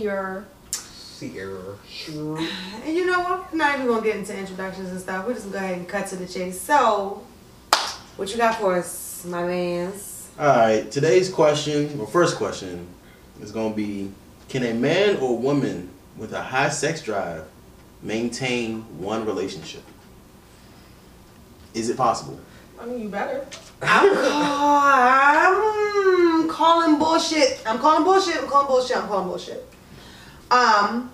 Sierra. Sierra. And you know what? We're not even gonna get into introductions and stuff. We're just gonna go ahead and cut to the chase. So, what you got for us, my mans? All right, today's question, or first question, is going to be Can a man or woman with a high sex drive maintain one relationship? Is it possible? I mean, you better. I'm, call- I'm calling bullshit. I'm calling bullshit. I'm calling bullshit. I'm calling bullshit. Um,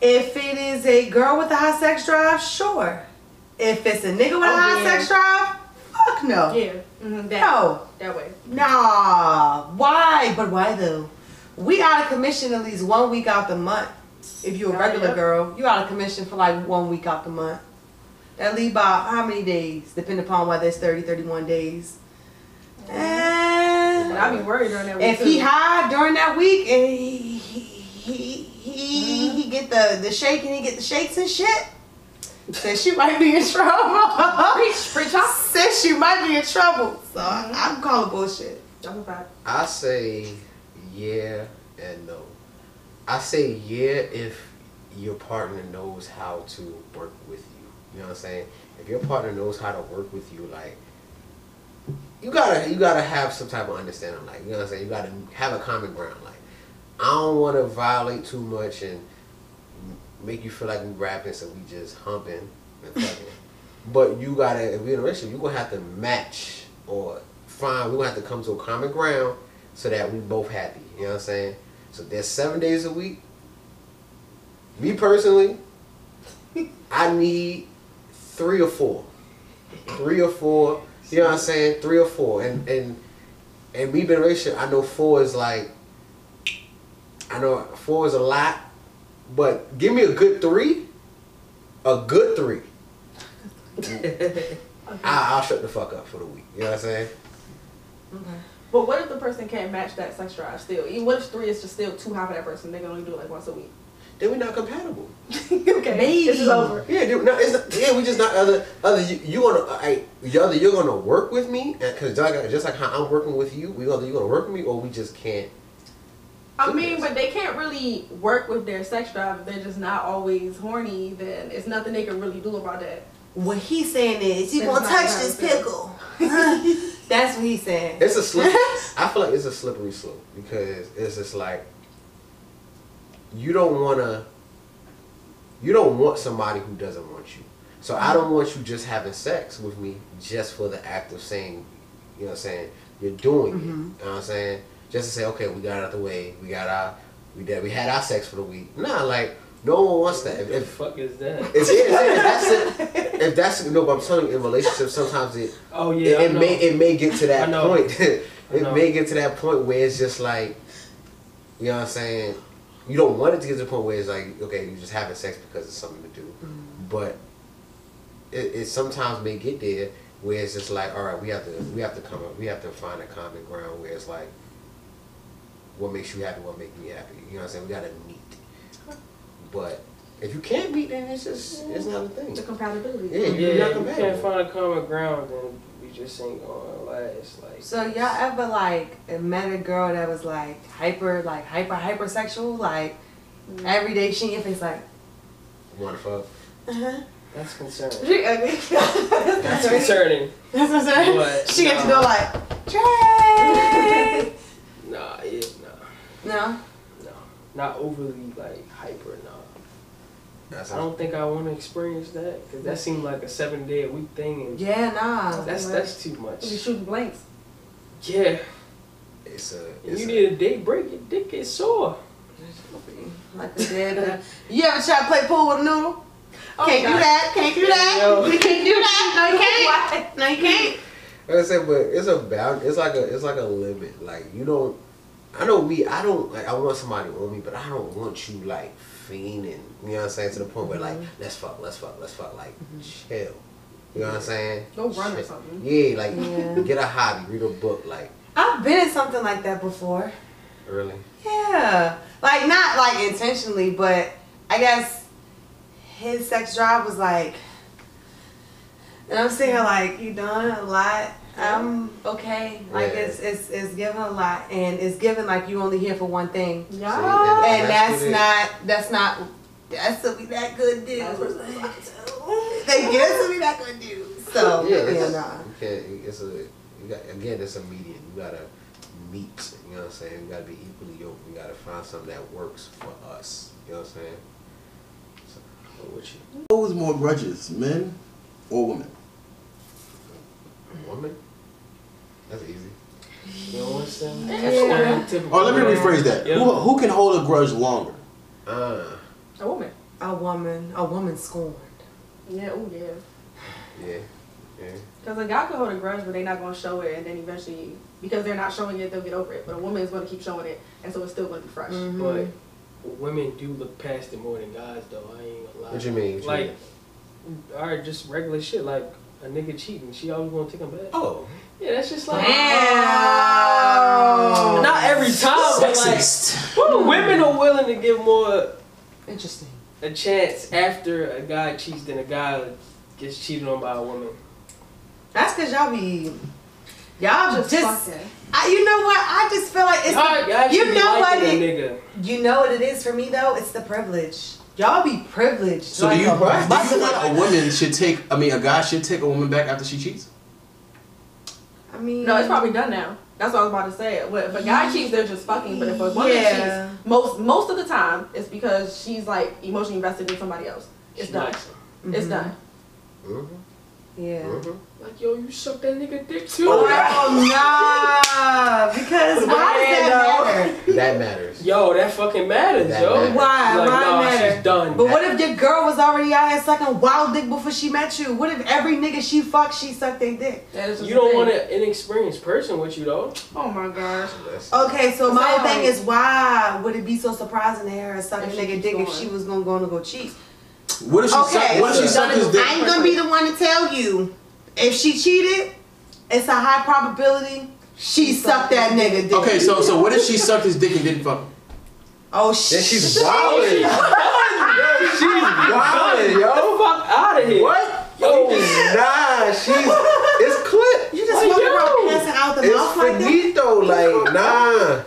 if it is a girl with a high sex drive, sure. If it's a nigga with a Oh, high yeah. sex drive, fuck no. Yeah. Mm-hmm, that, No. that way. Nah. Why? But why though? We out of commission at least one week out the month. If you're a Oh, regular girl, you out of commission for like one week out the month. That leave about how many days? Depending upon whether it's 30, 31 days. And And I be worried during that week if too. he high during that week and he he he, he, he get the the shake and he get the shakes and shit, then she might be in trouble. Preach, preach on. Says she might be in trouble. So I, mm-hmm. I'm calling bullshit. That's a fact. I say yeah and no. I say yeah if your partner knows how to work with you. You know what I'm saying? If your partner knows how to work with you, like you gotta you gotta have some type of understanding. Like you know what I'm saying? You gotta have a common ground. Like I don't want to violate too much and make you feel like we rapping, so we just humping and fucking. but you gotta if we're in a relationship, you gonna have to match or find. We gonna have to come to a common ground so that we both happy. You know what I'm saying? So there's seven days a week. Me personally, I need three or four. Three or four. You know what I'm saying? Three or four. And and and me being in a relationship, I know four is like I know four is a lot, but give me a good three. A good three. I, I'll shut the fuck up for the week. You know what I'm saying? Okay. But what if the person can't match that sex drive still? Even what if three is just still too high for that person? They can only do it like once a week. Then we're not compatible. okay. Maybe. This is over. Yeah, dude, no, it's not, yeah, we just not other other you, you gonna I either you're gonna work with me because just like, just like how I'm working with you, we either you gonna work with me or we just can't. I mean, but they can't really work with their sex drive if they're just not always horny. Then it's nothing they can really do about that. What he's saying is, you That's gonna not touch this pickle. That's what he's saying. It's a slip. I feel like it's a slippery slope because it's just like you don't wanna. You don't want somebody who doesn't want you. So I don't want you just having sex with me just for the act of saying, you know what I'm saying, you're doing it. Mm-hmm. You know what I'm saying? Just to say, okay, we got out the way, we got our, we did, we had our sex for the week. Nah, like no one wants that. If, What the if, fuck is that? if, if that's it, if that's no, but I'm telling you, in relationships, sometimes it Oh yeah, it, it may it may get to that point. It may get to that point where it's just like, you know what I'm saying. You don't want it to get to the point where it's like, okay, you're just having sex because it's something to do, mm. but it, it sometimes may get there where it's just like, all right, we have to we have to come up, we have to find a common ground where it's like, what makes you happy, what makes me happy. You know what I'm saying? We gotta meet, but if you can't meet, then it's just it's not a thing. The compatibility. Yeah, yeah, you're not you can't find a common ground, then we just ain't gonna last. Like So y'all ever like met a girl that was like hyper, like hyper, hypersexual, like every day she in your face like, Want to fuck? uh-huh. that's concerning. She ugly. That's That's concerning. what I'm saying. But, She get to no. go like, Trey. Nah, yeah, nah, no. no, not overly like hyper. No. That's I don't think I want to experience that because that seemed like a seven day a week thing, and Yeah, nah. that's that's too much. You shooting blanks. Yeah, It's a. It's you a- need a day break. Your dick gets sore. Like the dead. uh, You ever try to play pool with a noodle? Oh, can't do God. that. Can't do that. Yo. You can't do that. No, you can't. No, you can't. Like I said, but it's a bound. It's like a. It's like a limit. Like you don't. I know me. I don't like. I want somebody on me, but I don't want you like fiending. You know what I'm saying? To the point where like, mm-hmm. let's fuck, let's fuck, let's fuck. Like, mm-hmm. chill. You know what I'm saying? Go run or something. Yeah, like Yeah. get a hobby, read a book. Like, I've been in something like that before. really? Yeah. Like not like intentionally, but I guess his sex drive was like And I'm sitting here like, you done a lot. I'm um, okay. Like Yeah. it's it's it's given a lot, and it's given like you only here for one thing, Yeah. See, and that's that's not that's not that's what we that good do. That's what it's Thank you. That's what we not gonna do. So yeah, yeah, it's, nah. you. It's a. You got again. It's a median. You gotta meet. You know what I'm saying. You gotta be equally yoked. You gotta find something that works for us. You know what I'm saying. So, what with you, Who holds more grudges, men or women? Woman? That's easy. You know what I'm saying? Yeah. Stereotypical Or let me rephrase that. Yeah. Who, who can hold a grudge longer? Uh, A woman. A woman, a woman scorned. Yeah, oh yeah. yeah, yeah. Because a guy could hold a grudge, but they're not going to show it, and then eventually, because they're not showing it, they'll get over it. But a woman is going to keep showing it, and so it's still going to be fresh. Mhm. But women do look past it more than guys, though. I ain't gonna lie. What you mean? What you Like, mean? all right, just regular shit. Like a nigga cheating, she always gonna take him back. Oh, Yeah, that's just like Damn. Oh. not every time, but like Sexist. well, women are willing to give more Interesting. a chance after a guy cheats than a guy gets cheated on by a woman. That's cause y'all be y'all Just, just. fucking. I, you know what? I just feel like it's. Y'all- y'all you know what? liking a It, nigga. you know what it is for me though. It's the privilege. Y'all be privileged. So like do you, a do you feel mother- like a woman should take, I mean, a guy should take a woman back after she cheats? I mean, No, it's probably done now. That's what I was about to say. Well, If a guy cheats, they're just fucking. But if a woman Yeah. cheats, most most of the time, it's because she's like emotionally invested in somebody else. It's She done. likes him. It's Mhm. done. mm-hmm, Yeah. mm-hmm. Like yo, you suck that nigga dick too. Oh nah, because why does that matter? That matters. Yo, that fucking matters, That yo. matters. Why? Like, why nah, matter? she's done. But what if your girl was already out here sucking wild dick before she met you? What if every nigga she fucked, she sucked their dick? That is you don't thing. want an inexperienced person with you though? Oh my gosh. Okay, so my thing is, why would it be so surprising to hear her suck a If nigga keeps dick if she was gonna go and go cheat? What if she Okay, suck, what if she so suck his dick? I ain't gonna be the one to tell you. If she cheated, it's a high probability she sucked that nigga dick. Okay, so so what if she sucked his dick and didn't fuck him? Oh then shit. she's wilding. yo, she's wilding, Get the yo. fuck out of here. What? Yo, Nah, she's it's clip. You just Why walk around passing out the It's mouth like that? finito. Like nah,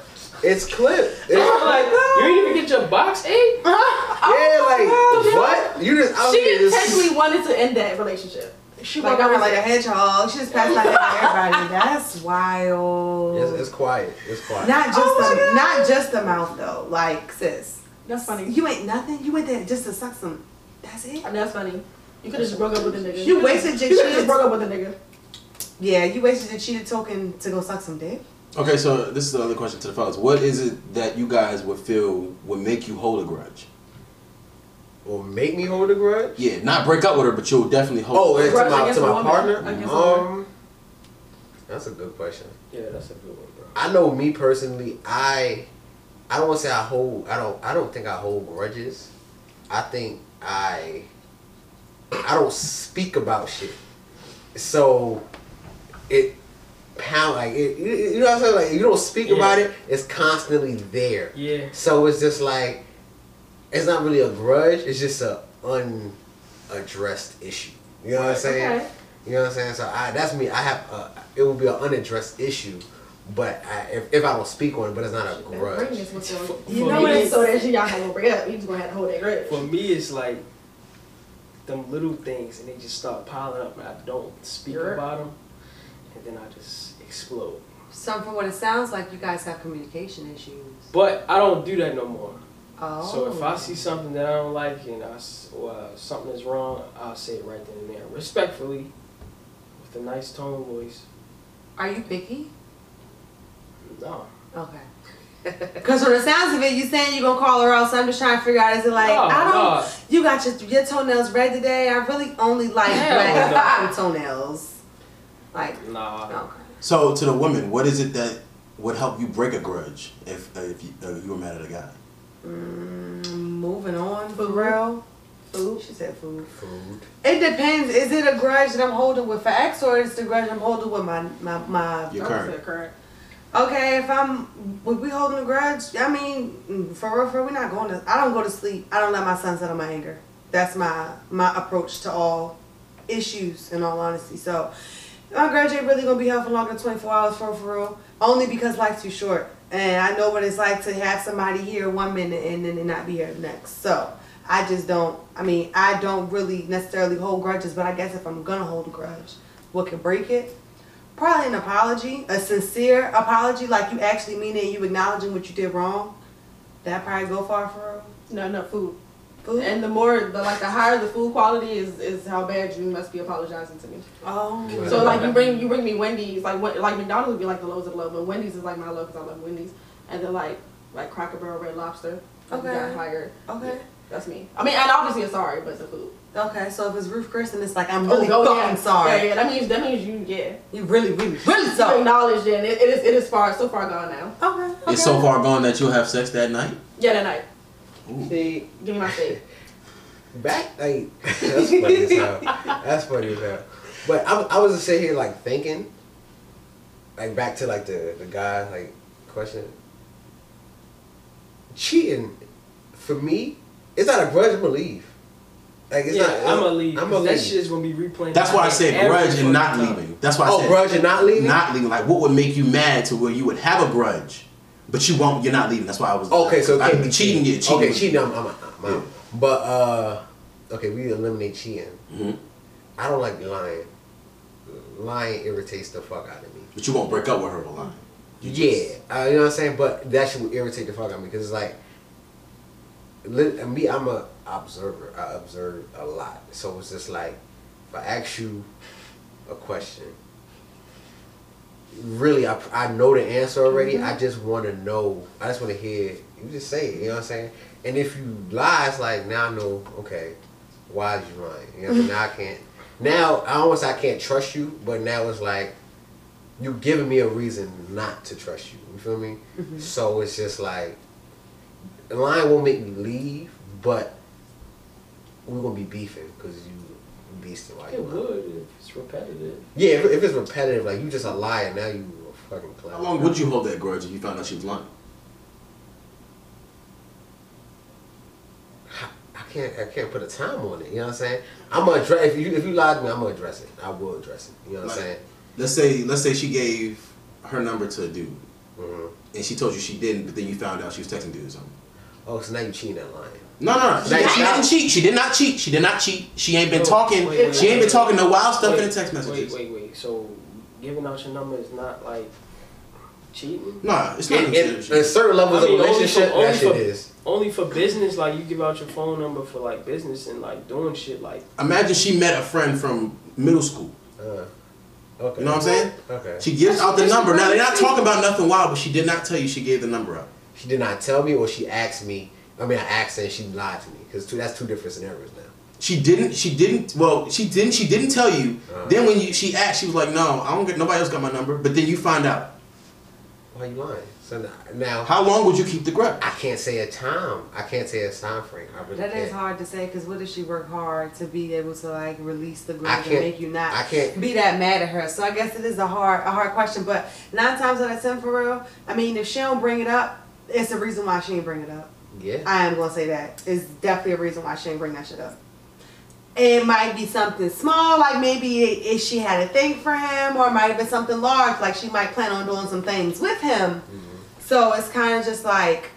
it's clip. It's, like you didn't even get your box ate. yeah, like what? You just out She here just- intentionally wanted to end that relationship. She Like, walk I around was like a hedgehog. She just passed out to everybody. That's wild. It's, it's quiet. It's quiet. Not just Oh the God. not just the mouth though. Like sis, That's funny. you ain't nothing. You went there just to suck some. That's it. That's funny. You could have just broke up with the nigga. You could've- wasted your You could have just broke up with the nigga. Yeah, you wasted your cheated token to go suck some dick. Okay, so this is the other question to the fellas. What is it that you guys would feel would make you hold a grudge? Or make me hold a grudge? Yeah, not break up with her, but you'll definitely hold. Oh, and to Grudge my to my partner. against a woman. Um, that's a good question. Yeah, that's a good one, bro. I know me personally. I I don't want to say I hold. I don't. I don't think I hold grudges. I think I I don't speak about shit. So it pound like it, you you know what I'm saying. Like you don't speak Yeah. about it. It's constantly there. Yeah. So it's just like it's not really a grudge. It's just a unaddressed issue. You know what I'm saying? Okay. You know what I'm saying? So I, that's me. I have a, it will be an unaddressed issue, but I, if, if I don't speak on it, but it's not a Bring grudge. this with For- you. You for know me, what? So that shit y'all gonna bring up. You just gonna have to hold that grudge. For me, it's like them little things, and they just start piling up, and I don't speak Sure. about them, and then I just explode. So from what it sounds like, you guys have communication issues. But I don't do that no more. Oh. So if I see something that I don't like and I or uh, something is wrong, I'll say it right then and there, respectfully, with a nice tone of voice. are you picky? No. Okay. Because from the sounds of it, you saying you're gonna call her out. So I'm just trying to figure out. Is it like no, I don't? no. You got your your toenails red today. I really only like Hell red no. toenails. Like Nah. okay. So to the women, what is it that would help you break a grudge if uh, if you, uh, you were mad at a guy? Mm, moving on for Food. real. Food. She said food. Food. It depends. Is it a grudge that I'm holding with for ex, or is it a grudge I'm holding with my my my? Your That was current. correct. Okay, if I'm, if we holding a grudge, I mean, mm, for real, for real, we're not going to. I don't go to sleep. I don't let my son settle my anger. That's my my approach to all issues in all honesty. So my ain't really gonna be held for longer than 24 hours for for real. Only because life's too short. And I know what it's like to have somebody here one minute and then not be here the next. So I just don't I mean, I don't really necessarily hold grudges, but I guess if I'm gonna hold a grudge, what can break it? Probably an apology, a sincere apology, like you actually mean it you acknowledging what you did wrong. That probably go far for real. No, no food. Food. And the more, the like, the higher the food quality is, is how bad you must be apologizing to me. oh. So like, you bring you bring me Wendy's, like what, like McDonald's would be like the lowest of the low, but Wendy's is like my low because I love Wendy's. And then like like Cracker Barrel, Red Lobster. like, you Okay. got higher. Okay. That's me. I mean, and obviously it's sorry, but the food. Okay, so if it's Ruth Chris and it's like I'm oh, really oh, fucking yeah. sorry. Yeah, yeah. That means that means you yeah. You really, really, really So sorry. acknowledge it. It, it is it is far so far gone now. Okay. okay. It's so far gone that you'll have sex that night. Yeah, that night. See, Give me my steak. back like that's funny as hell. That's funny as hell. But I, I was just sitting here like thinking, like back to like the the guy like question. Cheating, for me, it's not a grudge. I'm gonna leave. Like it's yeah, not. I'm gonna leave. I'm 'cause gonna that leave. shit's gonna be replaying. That's why I said grudge and not leaving. That's why I Oh, said grudge and not leaving. not leaving. Like, what would make you mad to where you would have a grudge, but you won't? You're not leaving. That's why I was. Okay, so I, be cheating. Yeah, cheating. Okay, cheating. I'm, I'm, I'm, Yeah. out. But uh, okay, we eliminate cheating. Mhm. I don't like lying. Lying irritates the fuck out of me. But you won't break up with her a lying. You yeah, just- uh, you know what I'm saying. But that should irritate the fuck out of me because it's like, li- me, I'm a observer. I observe a lot, so it's just like, if I ask you a question, really, I, I know the answer already. I mm-hmm. just want to know. I just want to hear you just say it. You know what I'm saying? And if you lie, it's like now I know. Okay, why did you lying? You know, what I mean? now I mm-hmm. can't. Now I almost I can't trust you, but now it's like you giving me a reason not to trust you. You feel me? Mm-hmm. So it's just like the line won't make me leave, but we're gonna be beefing because you beasting while It you lying. would if it's repetitive. Yeah, if, if it's repetitive, like you just a liar, now you a fucking clown. How long would you hold that grudge if you found out she was lying? I can't I can't put a time on it. You know what I'm saying? I'm gonna address if you if you lied to me, I'm gonna address it. I will address it. You know what I'm saying? Let's say let's say she gave her number to a dude, hmm and she told you she didn't, but then you found out she was texting dude or something. Oh, so now you cheating and lying. No, no, no. She, Like, she now- didn't cheat. She did not cheat. She did not cheat. She ain't been Wait, talking. wait, wait, she ain't wait, been talking no wild stuff wait, in the text messages. Wait, wait, wait. So giving out your number is not like cheating. Nah, it's not. In, in, considered certain levels I mean, of only relationship, for- only that shit for- is. Only for business, like you give out your phone number for like business and like doing shit like Imagine she met a friend from middle school. Uh, okay. You know what I'm saying? Okay. She gives out the That's number. Now they're not talking about nothing wild, but she did not tell you she gave the number up. She did not tell me, or she asked me. I mean, I asked and she lied to me because that's two different scenarios now. She didn't. She didn't. Well, she didn't. She didn't tell you. Uh. Then when you she asked, she was like, "No, I don't get. Nobody else got my number." But then you find out. Why you lying? So now, now How long would you keep the grudge? I can't say a time. I can't say a time frame. I really That can't. is hard to say because what if she worked hard to be able to like release the I grudge and make you not I can't. be that mad at her? So I guess it is a hard a hard question. But nine times out of ten, for real, I mean, if she don't bring it up, it's the reason why she ain't bring it up. Yeah. I am gonna say that. It's definitely a reason why she didn't bring that shit up. It might be something small, like maybe if she had a thing for him, or it might have been something large, like she might plan on doing some things with him. Mm-hmm. So it's kind of just like,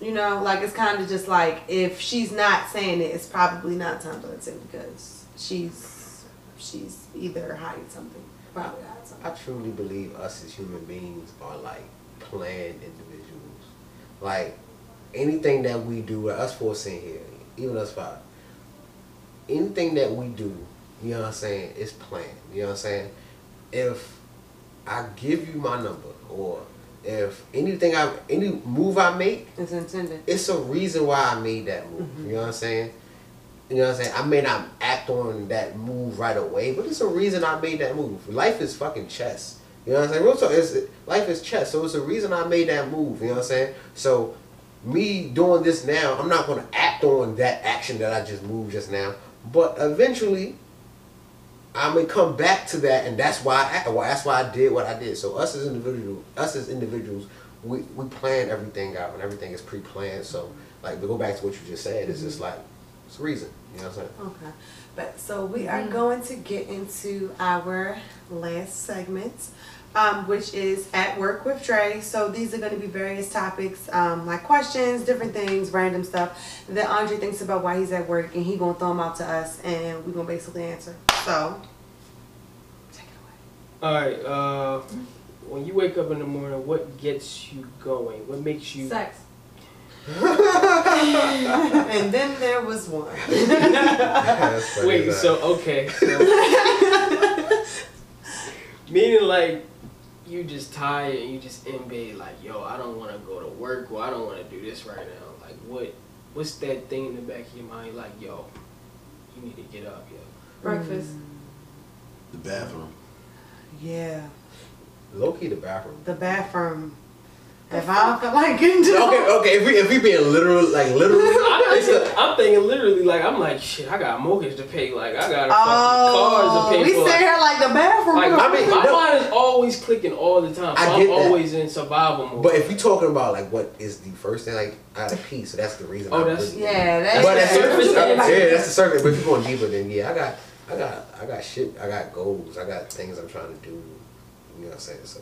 you know, like it's kind of just like if she's not saying it, it's probably not time to ten because she's she's either hiding something, probably hiding something. I truly believe us as human beings are like planned individuals. Like anything that we do, us four sitting here, even us five, anything that we do, you know what I'm saying, is planned. You know what I'm saying? If I give you my number or if anything I any move I make, It's intended. it's a reason why I made that move. Mm-hmm. You know what I'm saying? You know what I'm saying? I may not act on that move right away, but it's a reason I made that move. Life is fucking chess. You know what I'm saying? Real talk, it's, life is chess, so it's a reason I made that move. You know what I'm saying? So me doing this now, I'm not gonna act on that action that I just moved just now, but eventually. I may come back to that, and that's why I act, well, that's why I did what I did. So us as individuals, us as individuals, we, we plan everything out, and everything is pre-planned. So like to go back to what you just said, it's just like It's a reason. You know what I'm saying? Okay. But so we are Mhm. going to get into our last segment, um, which is at work with Dre. So these are going to be various topics, um, like questions, different things, random stuff that Andre thinks about why he's at work, and he gonna throw them out to us, and we gonna basically answer. So take it away. All right. Uh, when you wake up in the morning, what gets you going? What makes you? Sex. and then there was one. That's Wait. So okay. So, meaning like you just tired and you just in bed like yo I don't want to go to work or I don't want to do this right now. Like what? What's that thing in the back of your mind? Like yo, you need to get up, yo. Breakfast. The bathroom. Yeah, Low key the bathroom. the bathroom. If I don't feel like getting to Okay, okay. If we if we being literal, like literally, I'm thinking, I'm thinking literally like I'm like shit. I got a mortgage to pay. Like I got a Oh, cars to we pay for. sit here like the bathroom. Like I mean, my no. mind is always clicking all the time. So I I'm get that. always in survival mode. But if you're talking about like what is the first thing, like I gotta pee, so that's the reason. Oh, I'm that's- really- yeah, that's But the surface. surface yeah, level. that's the surface. But if you're going deeper, then yeah, I got, I got, I got shit. I got goals. I got things I'm trying to do. You know what I'm saying? So,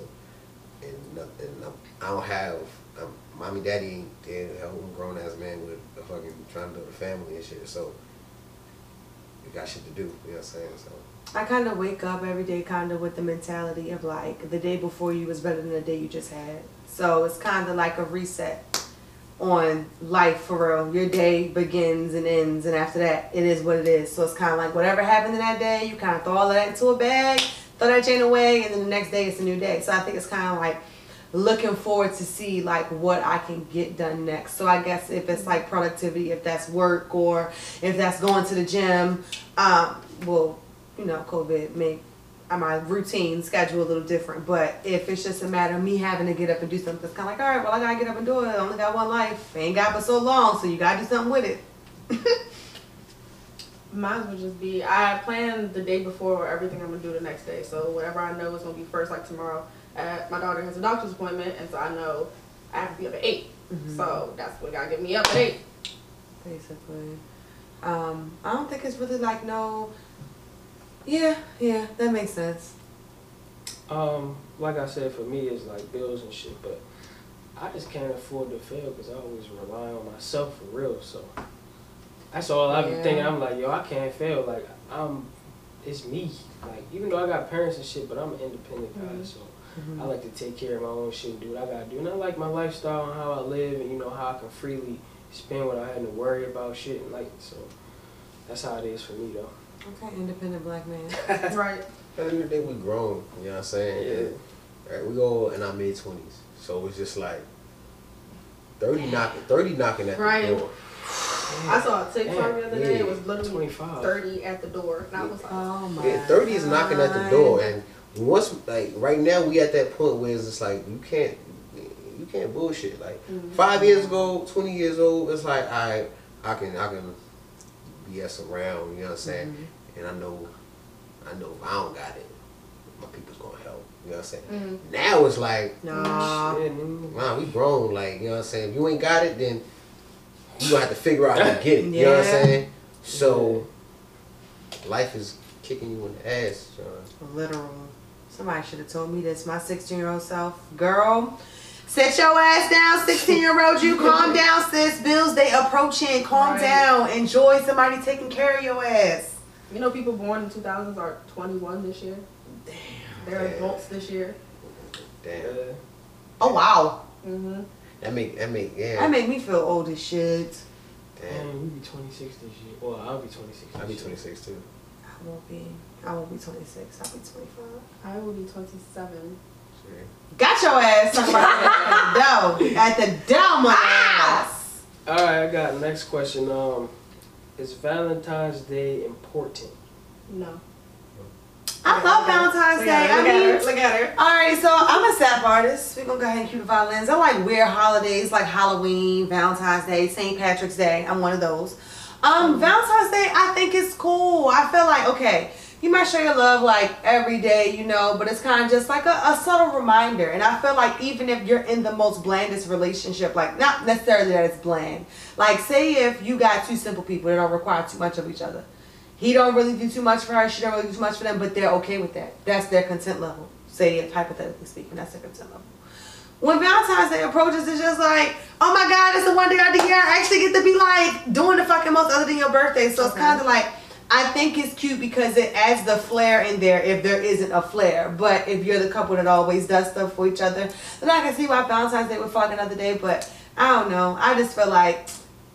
and. I'm, I don't have. Um, mommy, daddy ain't I'm a grown ass man with a fucking trying to build a family and shit. So, we got shit to do. You know what I'm saying? So, I kind of wake up every day kind of with the mentality of like the day before you was better than the day you just had. So it's kind of like a reset on life for real. Your day begins and ends, and after that, it is what it is. So it's kind of like whatever happened in that day, you kind of throw all that into a bag, throw that chain away, and then the next day it's a new day. So I think it's kind of like looking forward to see like what I can get done next. So I guess if it's like productivity, if that's work or if that's going to the gym, um, well, you know, COVID make uh, my routine schedule a little different. But if it's just a matter of me having to get up and do something, it's kind of like, all right, well, I gotta get up and do it. I only got one life, ain't got but so long, so you gotta do something with it. Mine well just be I plan the day before everything I'm gonna do the next day. So whatever I know is gonna be first, like tomorrow. Uh, my daughter has a doctor's appointment, and so I know I have to be up at 8 So that's what gotta get me up at eight. Basically, um, I don't think it's really like no. Yeah, yeah, that makes sense. Um, like I said, for me, it's like bills and shit. But I just can't afford to fail because I always rely on myself for real. So that's all I be Yeah. thinking. I'm like, yo, I can't fail. Like I'm, it's me. Like even though I got parents and shit, but I'm an independent guy. Mhm. So I like to take care of my own shit and do what I gotta do. And I like my lifestyle and how I live, and you know how I can freely spend without having to worry about shit. And like so, that's how it is for me though. Okay, independent black man. right. at the end of the day, we grown. You know what I'm saying? Yeah. And, right, we go in our mid twenties, so it's just like thirty knocking, thirty knocking at Right. the door. I saw a TikTok the other day. It was literally 25. 30 at the door, and I was like, Oh my. Yeah, thirty is knocking at the door, and once like right now we at that point where it's just like you can't you can't bullshit. Like Mhm. five years ago, twenty years old, it's like I I can I can BS around, you know what I'm saying? Mm-hmm. And I know I know if I don't got it, my people's gonna help. You know what I'm saying? mm, Now it's like, Nah. Shit, nigga. wow, we grown, like, you know what I'm saying? If you ain't got it, then you gonna have to figure out how to get it. You know what I'm saying? So life is kicking you in the ass, John. Literal. Somebody should have told me this. My 16 year old self. Girl, Set your ass down, 16 year old you. Calm down, sis. Bills, they approaching. Calm Right. down. Enjoy somebody taking care of your ass. you know, people born in 2000s are 21 this year. Damn. They're Damn. adults this year. Damn. Oh, wow. Mm-hmm. That make that make yeah. That make me feel old as shit. Damn. Damn, we be 26 this year. Well, I'll be 26. I'll be 26 too. I won't be. I won't be 26. I'll be 25. I will be 27. Got your ass. Talk about it at the door. At the door, my ass. All right, I got next question. Um, is Valentine's Day important? No. I love Valentine's Look Day. her, I mean, her, look at her. All right, so I'm a sap artist. We're gonna go ahead and cue the violins. I like weird holidays like Halloween, Valentine's Day, St. Patrick's Day. I'm one of those. Um, Valentine's Day, I think it's cool. I feel like okay, you might show your love like every day, you know, but it's kind of just like a, a subtle reminder. And I feel like even if you're in the most blandest relationship, like not necessarily that it's bland, like say if you got two simple people that don't require too much of each other, he don't really do too much for her, she don't really do too much for them, but they're okay with that. That's their consent level. Say if hypothetically speaking, that's their consent level. When Valentine's Day approaches, it's just like, oh my God, it's the one day of the year I actually get to be like doing the fucking most other than your birthday. So it's Okay. kind of like I think it's cute because it adds the flair in there if there isn't a flair. But if you're the couple that always does stuff for each other, then I can see why Valentine's Day would fall another day. But I don't know. I just feel like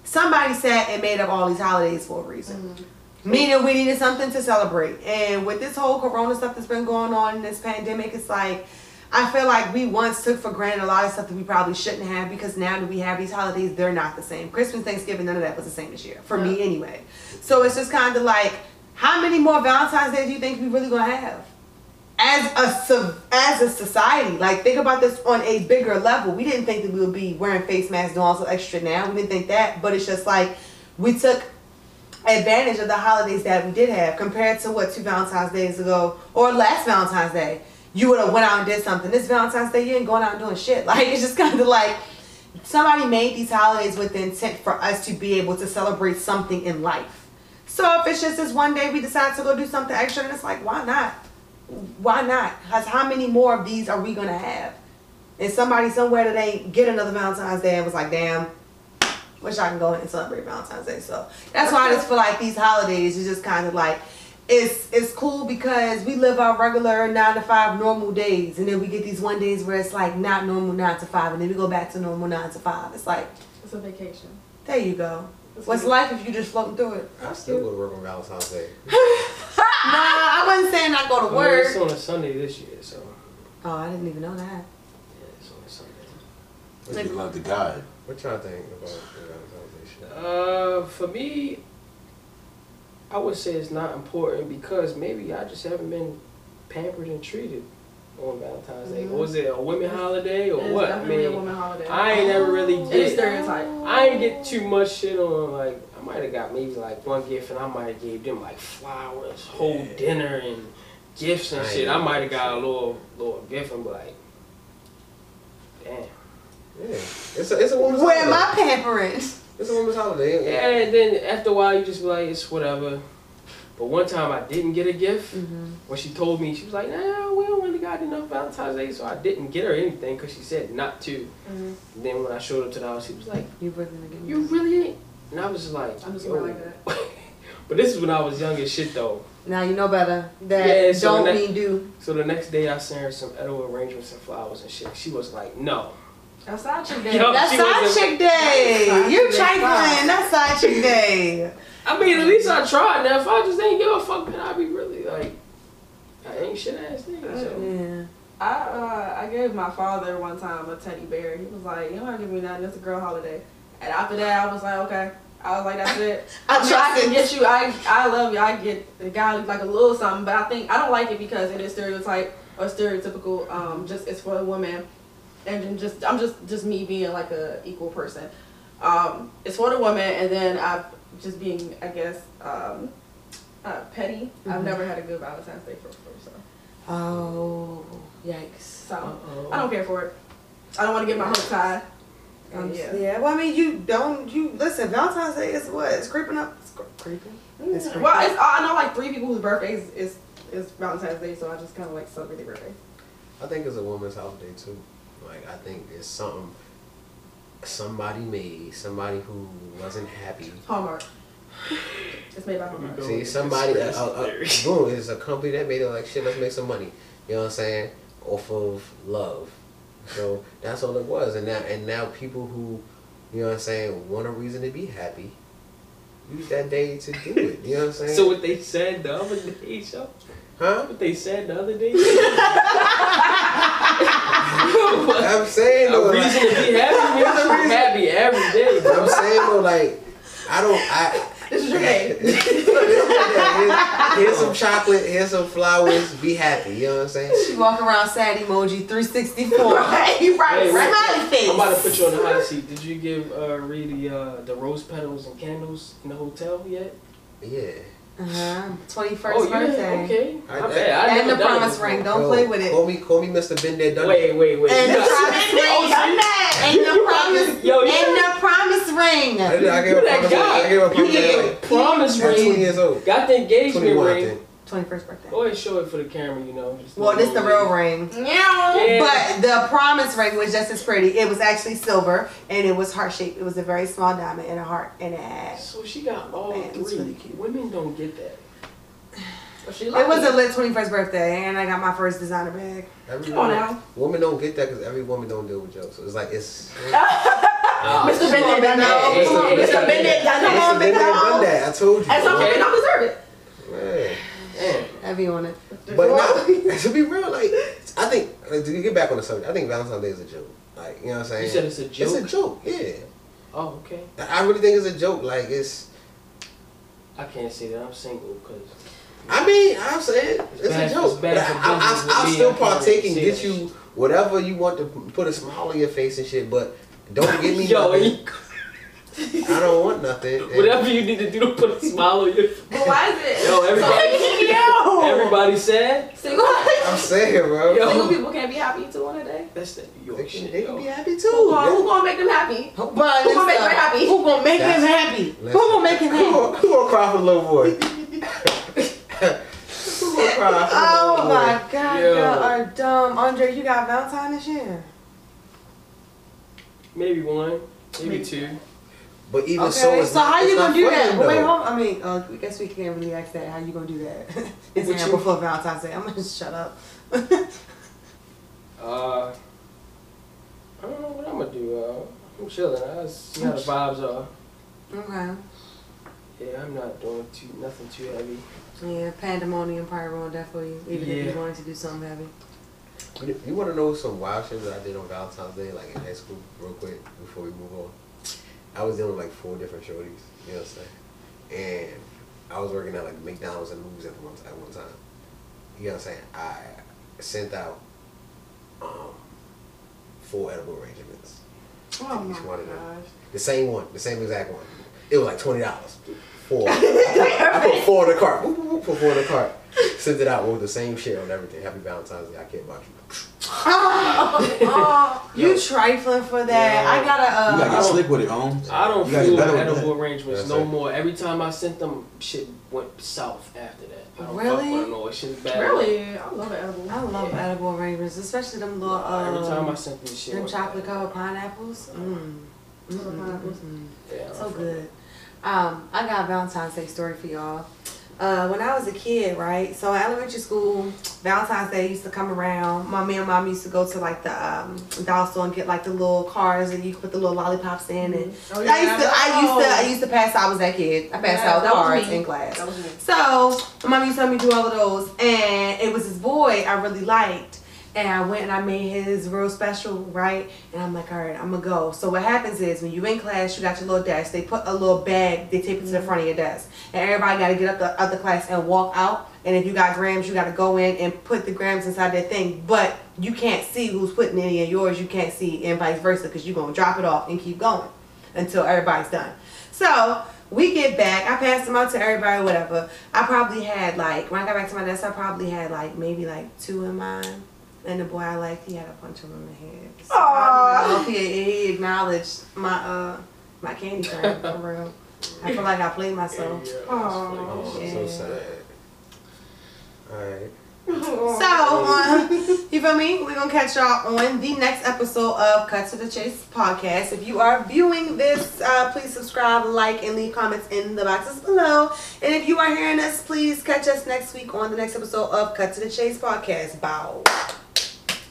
somebody sat and made up all these holidays for a reason. Mm-hmm. Meaning we needed something to celebrate. And with this whole corona stuff that's been going on in this pandemic, it's like I feel like we once took for granted a lot of stuff that we probably shouldn't have because now that we have these holidays, they're not the same. Christmas, Thanksgiving, none of that was the same this year. For me anyway. So it's just kind of like, how many more Valentine's Days do you think we really gonna have? As a as a society, like think about this on a bigger level. We didn't think that we would be wearing face masks doing all so extra now. We didn't think that, but it's just like we took advantage of the holidays that we did have compared to what two Valentine's days ago or last Valentine's Day. You would have went out and did something. This Valentine's Day, you ain't going out and doing shit. Like it's just kind of like somebody made these holidays with the intent for us to be able to celebrate something in life. So if it's just this one day we decide to go do something extra, and it's like, why not? Why not? Because how many more of these are we gonna have? And somebody somewhere today get another Valentine's Day and was like, damn, wish I can go and celebrate Valentine's Day. So that's why I just feel like these holidays is just kind of like it's it's cool because we live our regular nine to five normal days, and then we get these one days where it's like not normal nine to five, and then we go back to normal nine to five. It's like It's a vacation. there you go. It's What's life if you just floating through it? I still go to work on Valentine's Day. Nah, I wasn't saying not go to Well, it's work. on a Sunday this year, so Oh, I didn't even know that. yeah, it's on a Sunday. But you love the God. What y'all think about the Valentine's Day shit? Uh, for me, I would say it's not important because maybe I just haven't been pampered and treated on Valentine's Day. Mhm. Or was it a women holiday or It's what? I definitely a mean, woman holiday. I ain't never really It's get. stereotype. I ain't get too much shit on like I might have got maybe like one gift and I might have gave them like flowers, whole dinner and gifts and I shit. I might have got a little little gift and be like, damn. Yeah, it's a it's a woman's Where am I holiday. Pampering? It's a woman's holiday. Yeah, and then after a while you just be like, it's whatever. But one time I didn't get a gift. Mm-hmm. When she told me, she was like, nah, we don't really got enough Valentine's Day, so I didn't get her anything because she said not to. Mhm. And then when I showed up to the house, she was like, You really gonna give me? you really ain't? And I was just like, I'm just yo. like that. but this is when I was young as shit though. Now you know better. That Yeah, so don't that- mean do. So the next day I sent her some edible arrangements and flowers and shit. She was like, no. That's side chick day. Yo, That's she side chick day. Side You chick day. trifling. That's side chick day. I mean, at least I tried. Now, if I just ain't give a fuck, then I'd be really like, I ain't shit ass nigga. So. Yeah. I uh, I gave my father one time a teddy bear. He was like, "You don't give me nothing. It's a girl holiday." And after that, I was like, "Okay." I was like, "That's it." I I, mean, I can get you. I I love you. I get the guy like a little something, but I think I don't like it because it is stereotype or stereotypical. Um, just it's for a woman, and then just I'm just just me being like a equal person. Um, it's for the woman, and then I just being I guess um, uh, petty. I've Mhm. never had a good Valentine's Day for for so Oh, yikes. so Uh-oh. I don't care for it. I don't want to get my hopes high. Um, yeah. yeah. Well, I mean, you don't. You listen. Valentine's Day is what? It's creeping up. It's cre- creeping. It's creeping. Well, it's, I know like three people whose birthdays is is Valentine's Day, so I just kind of like celebrate their birthday. I think it's a woman's holiday too. Like I think it's something somebody made, somebody who wasn't happy. Hallmark. It's made by Hallmark. See, somebody, uh, conspiracy uh, boom, it's a company that made it like shit. Let's make some money. You know what I'm saying? Off of love. So that's all it was. And now, and now people who, you know what I'm saying, want a reason to be happy, use that day to do it. You know what I'm saying? So what they said the other day, so huh? what they said the other day. I'm saying though, a reason like, to be happy means There's a reason. happy every day, bro. I'm saying though, like, I don't, I. This is your day. here's, here's some chocolate, here's some flowers, be happy, you know what I'm saying? She walk around sad emoji 364. right, Hey, right. Smiley face. I'm about to put you on the hot seat. Did you give uh, Reed the uh, the rose petals and candles in the hotel yet? Yeah. Uh-huh. 21st Oh, yeah, birthday. okay. I- My I- I And never the promise ring. Don't Yo, play with it. Call me, call me Mr. Been there, done Wait, wait, wait. And You the promise ring. Oh, so you- And the promise. Yo, you- And the promise ring. that. I, I gave a that promise. guy. I gave a promise. get like, the promise at 20 ring. years old. Got the engagement 21, I ring. Think. 21st birthday. Go ahead, show it for the camera. You know. Just Well, this the real ring. Yeah. But the promise ring was just as pretty. It was actually silver and it was heart shaped. It was a very small diamond and a heart and it had. So she got all Man, it's three. really cute. Women don't get that. She It was a lit 21st birthday and I got my first designer bag. Every Come on now. women don't get that because every woman don't deal with jokes. So it's like it's. Mr. Bennett done that. Mr. Bennett done Come that. Mr. Been there, Big done that. I told you. And some women don't deserve it. Man. Damn. Heavy on it. But not, to be real, like I think like, to get back on the subject, I think Valentine's Day is a joke. Like you know what I'm saying? You said it's a joke. It's a joke. Yeah, Oh, okay. I really think it's a joke. Like it's. I can't say that I'm single because I mean, I'm saying it's bad- a joke. it's But I, I, business with I, I'll still I can't partake and get you whatever you want to put a smile on your face and shit. But don't get me Yo, nothing. I don't want nothing. Whatever you need to do to put a smile on your. But why is it? Yo, everybody, Yo! everybody sad. Single, I'm saying, bro. Yo. single people can't be happy too on a day. That's that New York can, shit, they can be happy Who too. gonna, who gonna make them happy? But Who gonna make listen, her happy? Who gonna make him That's- happy? Who Listen. gonna make him Who happy? gonna, who gonna cry for little boy? who gonna cry for the Oh little boy? my god, Yo. y'all are dumb. Andre, you got Valentine this year? Maybe one, maybe Maybe. two. But even Okay, so, so, not, how it's you not gonna do that? But wait, though. hold I mean, uh, I guess we can't really ask that. How you gonna do that? it's What here you- before Valentine's Day. I'm gonna just shut up. Uh, I don't know what I'm gonna do. Uh, I'm chilling. I see how the vibes are. okay. Yeah, I'm not doing too nothing too heavy. Yeah, pandemonium probably ruined that for you, even if Yeah. you wanted to do something heavy. You, you want to know some wild shit that I did on Valentine's Day, like in high school, real quick, before we move on? I was dealing with like four different shorties, you know what I'm saying? And I was working at like McDonald's and movies at one, at one time. You know what I'm saying? I sent out um, four edible arrangements. Oh Each one of them. gosh. The same one, the same exact one. It was like twenty dollars. Four. I put four in the cart. Whoop, whoop, whoop, Put four in the cart. Sent it out with the same shit on everything. Happy Valentine's Day. I care about you. Oh, you trifling for that. Yeah. I gotta. Uh, You gotta get slick with it, Holmes. I don't You gotta with edible arrangements Yes, no sir. more. Every time I sent them, shit went south after that. I don't Really? fuck with no more. Shit's bad. Really? I love edible. I love Yeah. edible arrangements, especially them little. Nah, every time I Uh, sent this shit. them chocolate covered pineapples. Mm. Mm, Covered mm, pineapples. mm, mm. Yeah, So good. Um, I got a Valentine's Day story for y'all. Uh, when I was a kid, right? So elementary school, Valentine's Day used to come around. My me and mom used to go to like the um, doll store and get like the little cars and you could put the little lollipops in. And Oh, I used to, I used to, I used to pass. I was that kid. I passed Yeah, out cards in class. So my mom used to let me do all of those, and it was this boy I really liked, and I went and I made his real special, right? And I'm like, all right, I'm gonna go. So what happens is when you in class, you got your little desk. They put a little bag, they tape it to the front of your desk, and everybody got to get up the other class and walk out. And if you got grams, you got to go in and put the grams inside that thing. But you can't see who's putting any of yours. You can't see, and vice versa, because you're gonna drop it off and keep going until everybody's done. So we get back. I passed them out to everybody, whatever. I probably had like when I got back to my desk, I probably had like maybe like two in mine. And the boy I liked, he had a bunch of them in the head. So I don't even know if he, he acknowledged my uh my candy thing for real. I feel like I played myself. Yeah, yeah, Oh, Yeah. so sad. Alright. So, um, you feel me? We're gonna catch y'all on the next episode of Cut to the Chase podcast. If you are viewing this, uh, please subscribe, like, and leave comments in the boxes below. And if you are hearing us, please catch us next week on the next episode of Cut to the Chase podcast. Bow.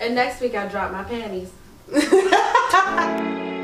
And next week I drop my panties.